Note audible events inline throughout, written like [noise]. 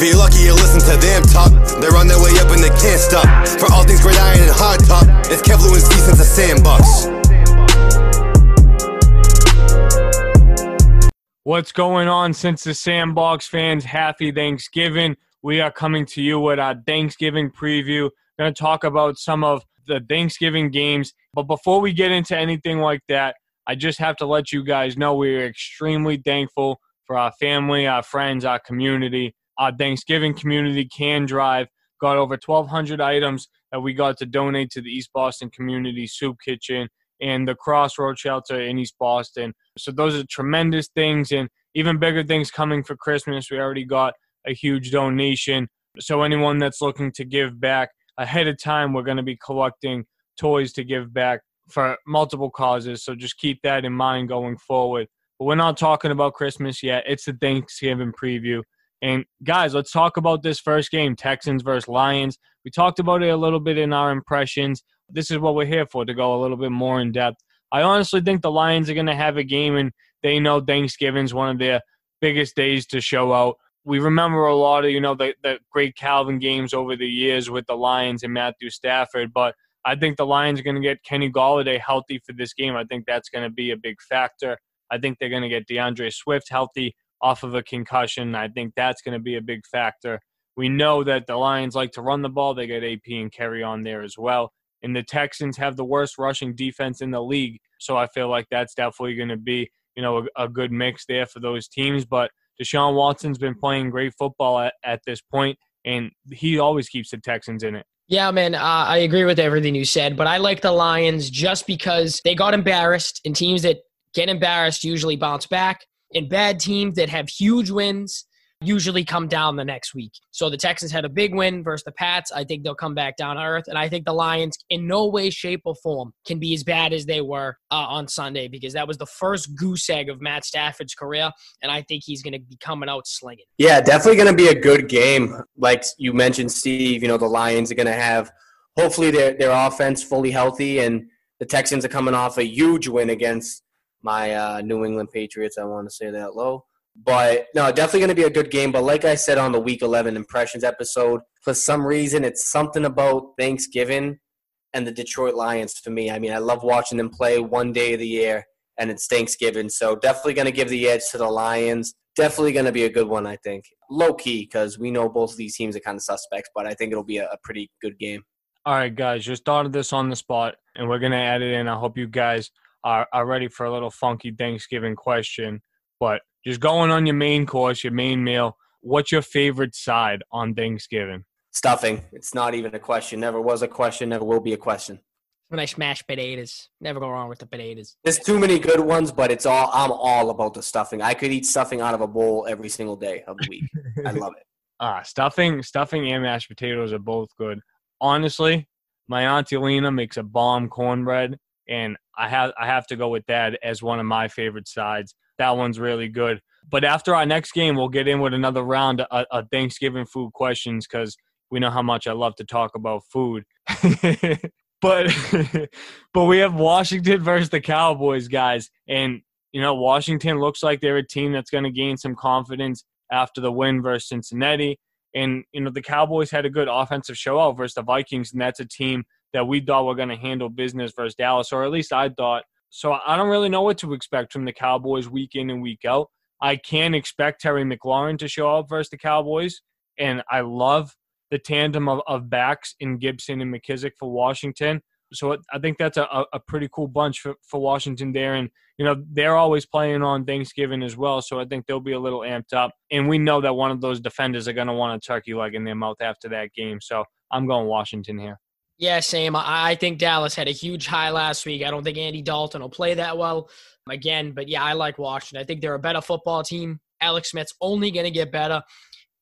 If you're lucky, you listen to them talk. They're on their way up and they can't stop. For all things and hard top, it's Kevlu and since sandbox. What's going on since the Sandbox fans? Happy Thanksgiving. We are coming to you with our Thanksgiving preview. Going to talk about some of the Thanksgiving games. But before we get into anything like that, I just have to let you guys know we are extremely thankful for our family, our friends, our community. Our Thanksgiving community can drive. Got over 1,200 items that we got to donate to the East Boston Community Soup Kitchen and the Crossroad Shelter in East Boston. So those are tremendous things and even bigger things coming for Christmas. We already got a huge donation. So anyone that's looking to give back ahead of time, we're going to be collecting toys to give back for multiple causes. So just keep that in mind going forward. But we're not talking about Christmas yet. It's the Thanksgiving preview. And guys, let's talk about this first game Texans versus Lions. We talked about it a little bit in our impressions. This is what we're here for to go a little bit more in depth. I honestly think the Lions are going to have a game, and they know Thanksgiving's one of their biggest days to show out. We remember a lot of, you know, the, the great Calvin games over the years with the Lions and Matthew Stafford, but I think the Lions are going to get Kenny Golladay healthy for this game. I think that's going to be a big factor. I think they're going to get DeAndre Swift healthy off of a concussion. I think that's going to be a big factor. We know that the Lions like to run the ball. They get AP and Kerryon there as well. And the Texans have the worst rushing defense in the league. So I feel like that's definitely going to be, you know, a, a, good mix there for those teams. But Deshaun Watson's been playing great football at, at this point, and he always keeps the Texans in it. Yeah, man, uh, I agree with everything you said, but I like the Lions just because they got embarrassed, and teams that get embarrassed usually bounce back. And bad teams that have huge wins usually come down the next week. So the Texans had a big win versus the Pats. I think they'll come back down to earth. And I think the Lions, in no way, shape, or form, can be as bad as they were uh, on Sunday because that was the first goose egg of Matt Stafford's career. And I think he's going to be coming out slinging. Yeah, definitely going to be a good game. Like you mentioned, Steve, you know, the Lions are going to have hopefully their, their offense fully healthy. And the Texans are coming off a huge win against my uh, New England Patriots. I want to say that low. But no, definitely going to be a good game. But like I said on the Week 11 Impressions episode, for some reason, it's something about Thanksgiving and the Detroit Lions for me. I mean, I love watching them play one day of the year, and it's Thanksgiving. So definitely going to give the edge to the Lions. Definitely going to be a good one, I think. Low key, because we know both of these teams are kind of suspects, but I think it'll be a, a pretty good game. All right, guys, just thought of this on the spot, and we're going to add it in. I hope you guys are, are ready for a little funky Thanksgiving question. But just going on your main course, your main meal, what's your favorite side on Thanksgiving? Stuffing. It's not even a question. Never was a question. Never will be a question. When I smash potatoes, never go wrong with the potatoes. There's too many good ones, but it's all I'm all about the stuffing. I could eat stuffing out of a bowl every single day of the week. I love it. [laughs] Ah, stuffing, stuffing and mashed potatoes are both good. Honestly, my auntie Lena makes a bomb cornbread, and I have I have to go with that as one of my favorite sides. That one's really good. But after our next game, we'll get in with another round of, of Thanksgiving food questions because we know how much I love to talk about food. [laughs] but [laughs] but we have Washington versus the Cowboys, guys, and you know Washington looks like they're a team that's going to gain some confidence after the win versus Cincinnati. And you know the Cowboys had a good offensive show out versus the Vikings, and that's a team that we thought were going to handle business versus Dallas, or at least I thought. So I don't really know what to expect from the Cowboys week in and week out. I can expect Terry McLaurin to show up versus the Cowboys, and I love the tandem of, of backs in Gibson and McKissic for Washington. So I think that's a, a pretty cool bunch for, for Washington there. And, you know, they're always playing on Thanksgiving as well. So I think they'll be a little amped up. And we know that one of those defenders are going to want a turkey leg in their mouth after that game. So I'm going Washington here. Yeah, same. I think Dallas had a huge high last week. I don't think Andy Dalton will play that well again, but yeah, I like Washington. I think they're a better football team. Alex Smith's only going to get better.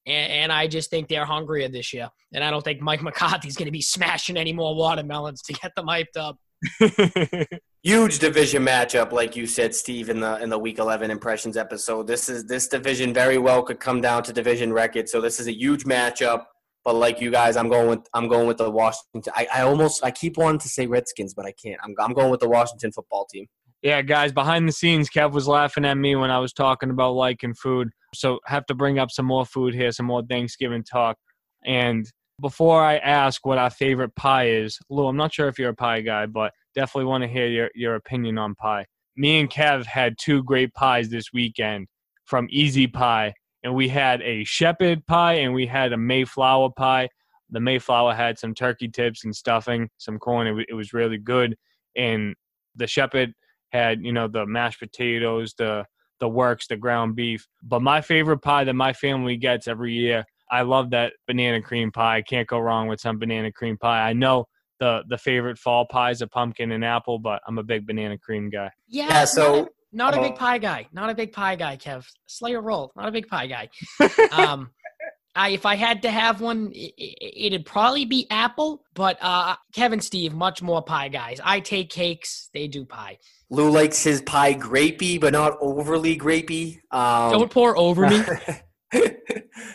And, and, I just think they're hungrier this year. And I don't think Mike McCarthy's going to be smashing any more watermelons to get them hyped up. [laughs] Huge division matchup, like you said, Steve, in the in the Week 11 impressions episode. This is this division very well could come down to division record. So this is a huge matchup. But like you guys, I'm going with I'm going with the Washington. I, I almost I keep wanting to say Redskins, but I can't. I'm I'm going with the Washington football team. Yeah, guys, behind the scenes, Kev was laughing at me when I was talking about liking food. So have to bring up some more food here, some more Thanksgiving talk. And before I ask what our favorite pie is, Lou, I'm not sure if you're a pie guy, but definitely want to hear your, your opinion on pie. Me and Kev had two great pies this weekend from Easy Pie, and we had a shepherd pie and we had a Mayflower pie. The Mayflower had some turkey tips and stuffing, some corn. It, w- it was really good. And the shepherd had, you know, the mashed potatoes, the the works, the ground beef. But my favorite pie that my family gets every year, I love that banana cream pie. Can't go wrong with some banana cream pie. I know the the favorite fall pies are pumpkin and apple, but I'm a big banana cream guy. Yeah, Yeah, so- not a, not a big uh, pie guy. Not a big pie guy, Kev. Slayer roll. Not a big pie guy. [laughs] um, I, if I had to have one, i i- it'd probably be apple. But uh, Kevin, Steve, much more pie guys. I take cakes. They do pie. Lou likes his pie grapey, but not overly grapey. Um, Don't pour over me. [laughs]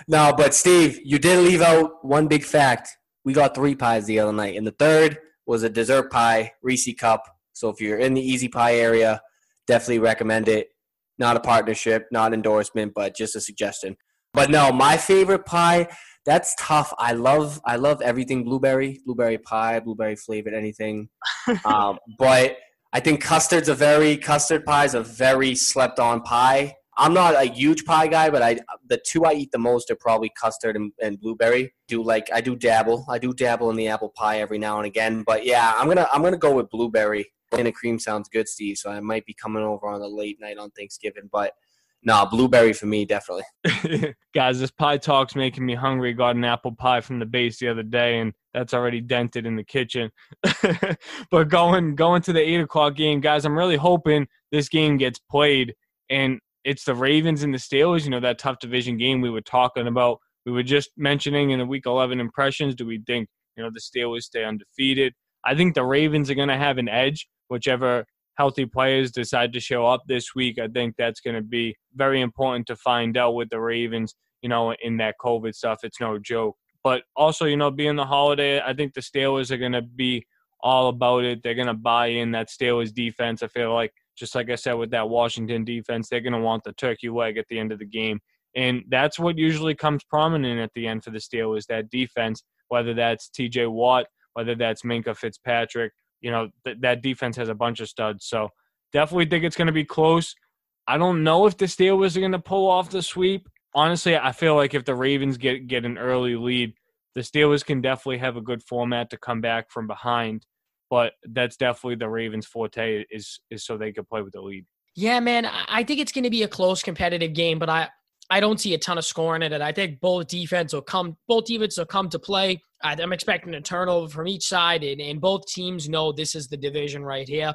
no, but Steve, you did leave out one big fact. We got three pies the other night, and the third was a dessert pie, Reese cup. So if you're in the Easy Pie area, definitely recommend it. Not a partnership, not endorsement, but just a suggestion. But no, my favorite pie. That's tough. I love I love everything blueberry, blueberry pie, blueberry flavored anything. [laughs] um, but I think custard's a very custard pie is a very slept on pie. I'm not a huge pie guy, but I the two I eat the most are probably custard and, and blueberry. Do like I do dabble. I do dabble in the apple pie every now and again. But yeah, I'm gonna I'm gonna go with blueberry. And a cream sounds good, Steve. So I might be coming over on a late night on Thanksgiving. But nah, blueberry for me definitely. [laughs] Guys, this pie talk's making me hungry. Got an apple pie from the base the other day, and that's already dented in the kitchen. [laughs] but going going to the eight o'clock game, guys, I'm really hoping this game gets played, and it's the Ravens and the Steelers. You know that tough division game we were talking about. We were just mentioning in the Week 11 impressions. Do we think you know the Steelers stay undefeated? I think the Ravens are going to have an edge, whichever healthy players decide to show up this week. I think that's going to be very important to find out with the Ravens, you know, in that COVID stuff. It's no joke. But also, you know, being the holiday, I think the Steelers are going to be all about it. They're going to buy in that Steelers defense. I feel like, just like I said with that Washington defense, they're going to want the turkey leg at the end of the game. And that's what usually comes prominent at the end for the Steelers, that defense, whether that's TJ Watt, whether that's Minkah Fitzpatrick. You know, th- that defense has a bunch of studs. So definitely think it's going to be close. I don't know if the Steelers are going to pull off the sweep. Honestly, I feel like if the Ravens get get an early lead, the Steelers can definitely have a good format to come back from behind. But that's definitely the Ravens' forte is is so they can play with the lead. Yeah, man. I think it's going to be a close, competitive game, but I I don't see a ton of scoring in it. I think both defense will come, both defense will come to play. I'm expecting a turnover from each side, and, and both teams know this is the division right here.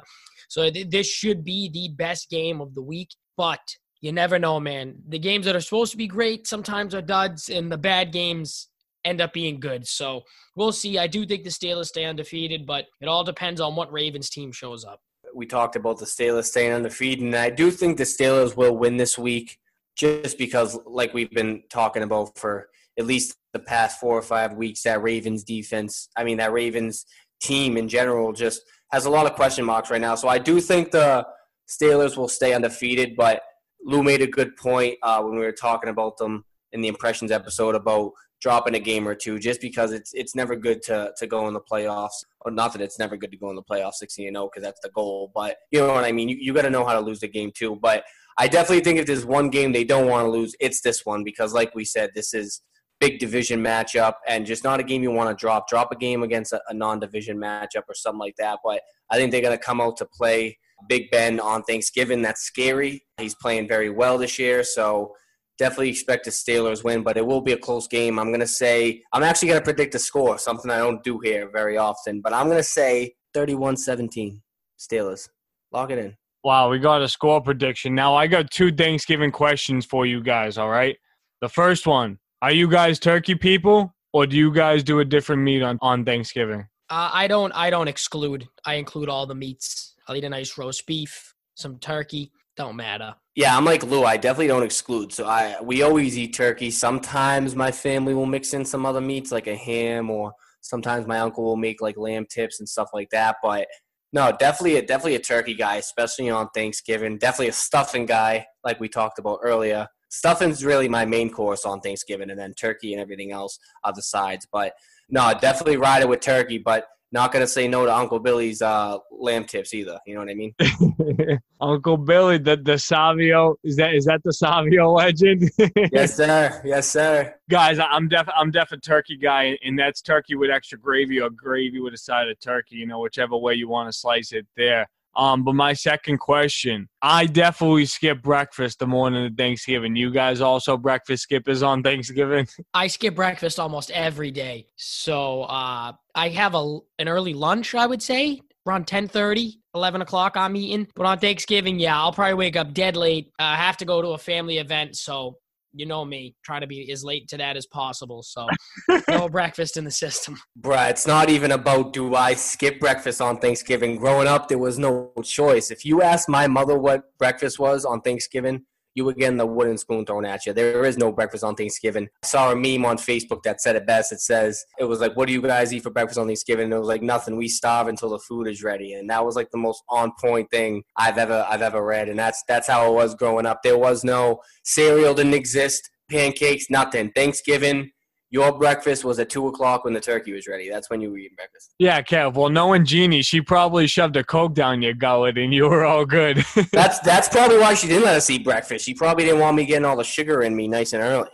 So th- this should be the best game of the week, but you never know, man. The games that are supposed to be great sometimes are duds, and the bad games end up being good. So we'll see. I do think the Steelers stay undefeated, but it all depends on what Ravens team shows up. we talked about the Steelers staying undefeated, and I do think the Steelers will win this week, just because, like we've been talking about for at least the past four or five weeks, that Ravens defense, I mean, that Ravens team in general, just has a lot of question marks right now. So I do think the Steelers will stay undefeated, but Lou made a good point uh, when we were talking about them in the impressions episode about dropping a game or two, just because it's it's never good to to go in the playoffs. Or not that it's never good to go in the playoffs 16 and 0 because that's the goal, but you know what I mean. You, you got to know how to lose the game too. But I definitely think if there's one game they don't want to lose, it's this one because, like we said, this is big division matchup and just not a game you want to drop. Drop a game against a, a non-division matchup or something like that. But I think they're going to come out to play Big Ben on Thanksgiving. That's scary. He's playing very well this year, so definitely expect the Steelers win, but it will be a close game. I'm going to say, I'm actually going to predict a score, something I don't do here very often, but I'm going to say 31 17 Steelers. Lock it in. Wow, we got a score prediction. Now I got two Thanksgiving questions for you guys, all right? The first one, are you guys turkey people or do you guys do a different meat on, on Thanksgiving? Uh, I don't. I don't exclude. I include all the meats. I'll eat a nice roast beef, some turkey. Don't matter. Yeah, I'm like Lou. I definitely don't exclude. So I we always eat turkey. Sometimes my family will mix in some other meats like a ham, or sometimes my uncle will make like lamb tips and stuff like that. But no, definitely a definitely a turkey guy, especially on Thanksgiving. Definitely a stuffing guy, like we talked about earlier. Stuffing's really my main course on Thanksgiving, and then turkey and everything else are the sides. But no, definitely ride it with turkey, but not gonna say no to Uncle Billy's uh, lamb tips either. You know what I mean? [laughs] Uncle Billy, the the Savio is that is that the Savio [laughs] legend? yes, sir. Yes, sir. Guys, I'm def I'm def a turkey guy, and that's turkey with extra gravy or gravy with a side of turkey. You know, whichever way you want to slice it. There. Um, but my second question, I definitely skip breakfast the morning of Thanksgiving. You guys also breakfast skippers on Thanksgiving? [laughs] I skip breakfast almost every day. So uh, I have a an early lunch, I would say, around 10 30 11 o'clock i'm eating but on thanksgiving yeah i'll probably wake up dead late i uh, have to go to a family event so you know me, try to be as late to that as possible. So [laughs] no breakfast in the system. Bruh, it's not even about do I skip breakfast on Thanksgiving. Growing up, there was no choice. If you asked my mother what breakfast was on Thanksgiving, you were getting the wooden spoon thrown at you. There is no breakfast on Thanksgiving. I saw a meme on Facebook that said it best. It says, it was like, what do you guys eat for breakfast on Thanksgiving? And it was like, nothing. We starve until the food is ready. And that was like the most on point thing I've ever, I've ever read. And that's, that's how it was growing up. There was no cereal didn't exist, pancakes, nothing. Thanksgiving, your breakfast was at two o'clock when the turkey was ready. That's when you were eating breakfast. Yeah, Kev. Well, knowing Jeannie, she probably shoved a coke down your gullet, and you were all good. [laughs] that's that's probably why she didn't let us eat breakfast. She probably didn't want me getting all the sugar in me nice and early.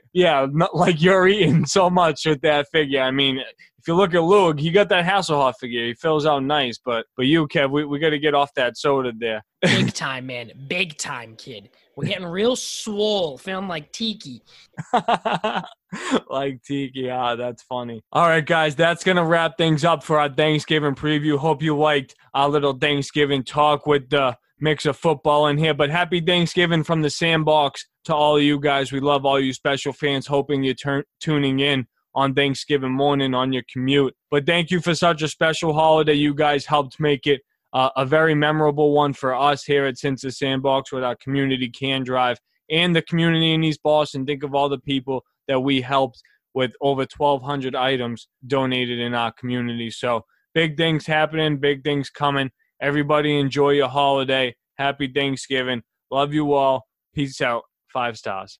[laughs] yeah, not like you're eating so much with that figure. I mean, if you look at Luke, he got that Hasselhoff figure. He fills out nice, but but you, Kev, we, we got to get off that soda there. [laughs] Big time, man. Big time, kid. We're getting real swole, feeling like Tiki. [laughs] like Tiki. Ah, that's funny. All right, guys, that's going to wrap things up for our Thanksgiving preview. Hope you liked our little Thanksgiving talk with the mix of football in here. But happy Thanksgiving from the sandbox to all of you guys. We love all you special fans, hoping you're turn- tuning in on Thanksgiving morning on your commute. But thank you for such a special holiday. You guys helped make it uh, a very memorable one for us here at Since the Sandbox with our community can drive and the community in East Boston. Think of all the people that we helped with over 1,200 items donated in our community. So big things happening, big things coming. Everybody enjoy your holiday. Happy Thanksgiving. Love you all. Peace out. Five stars.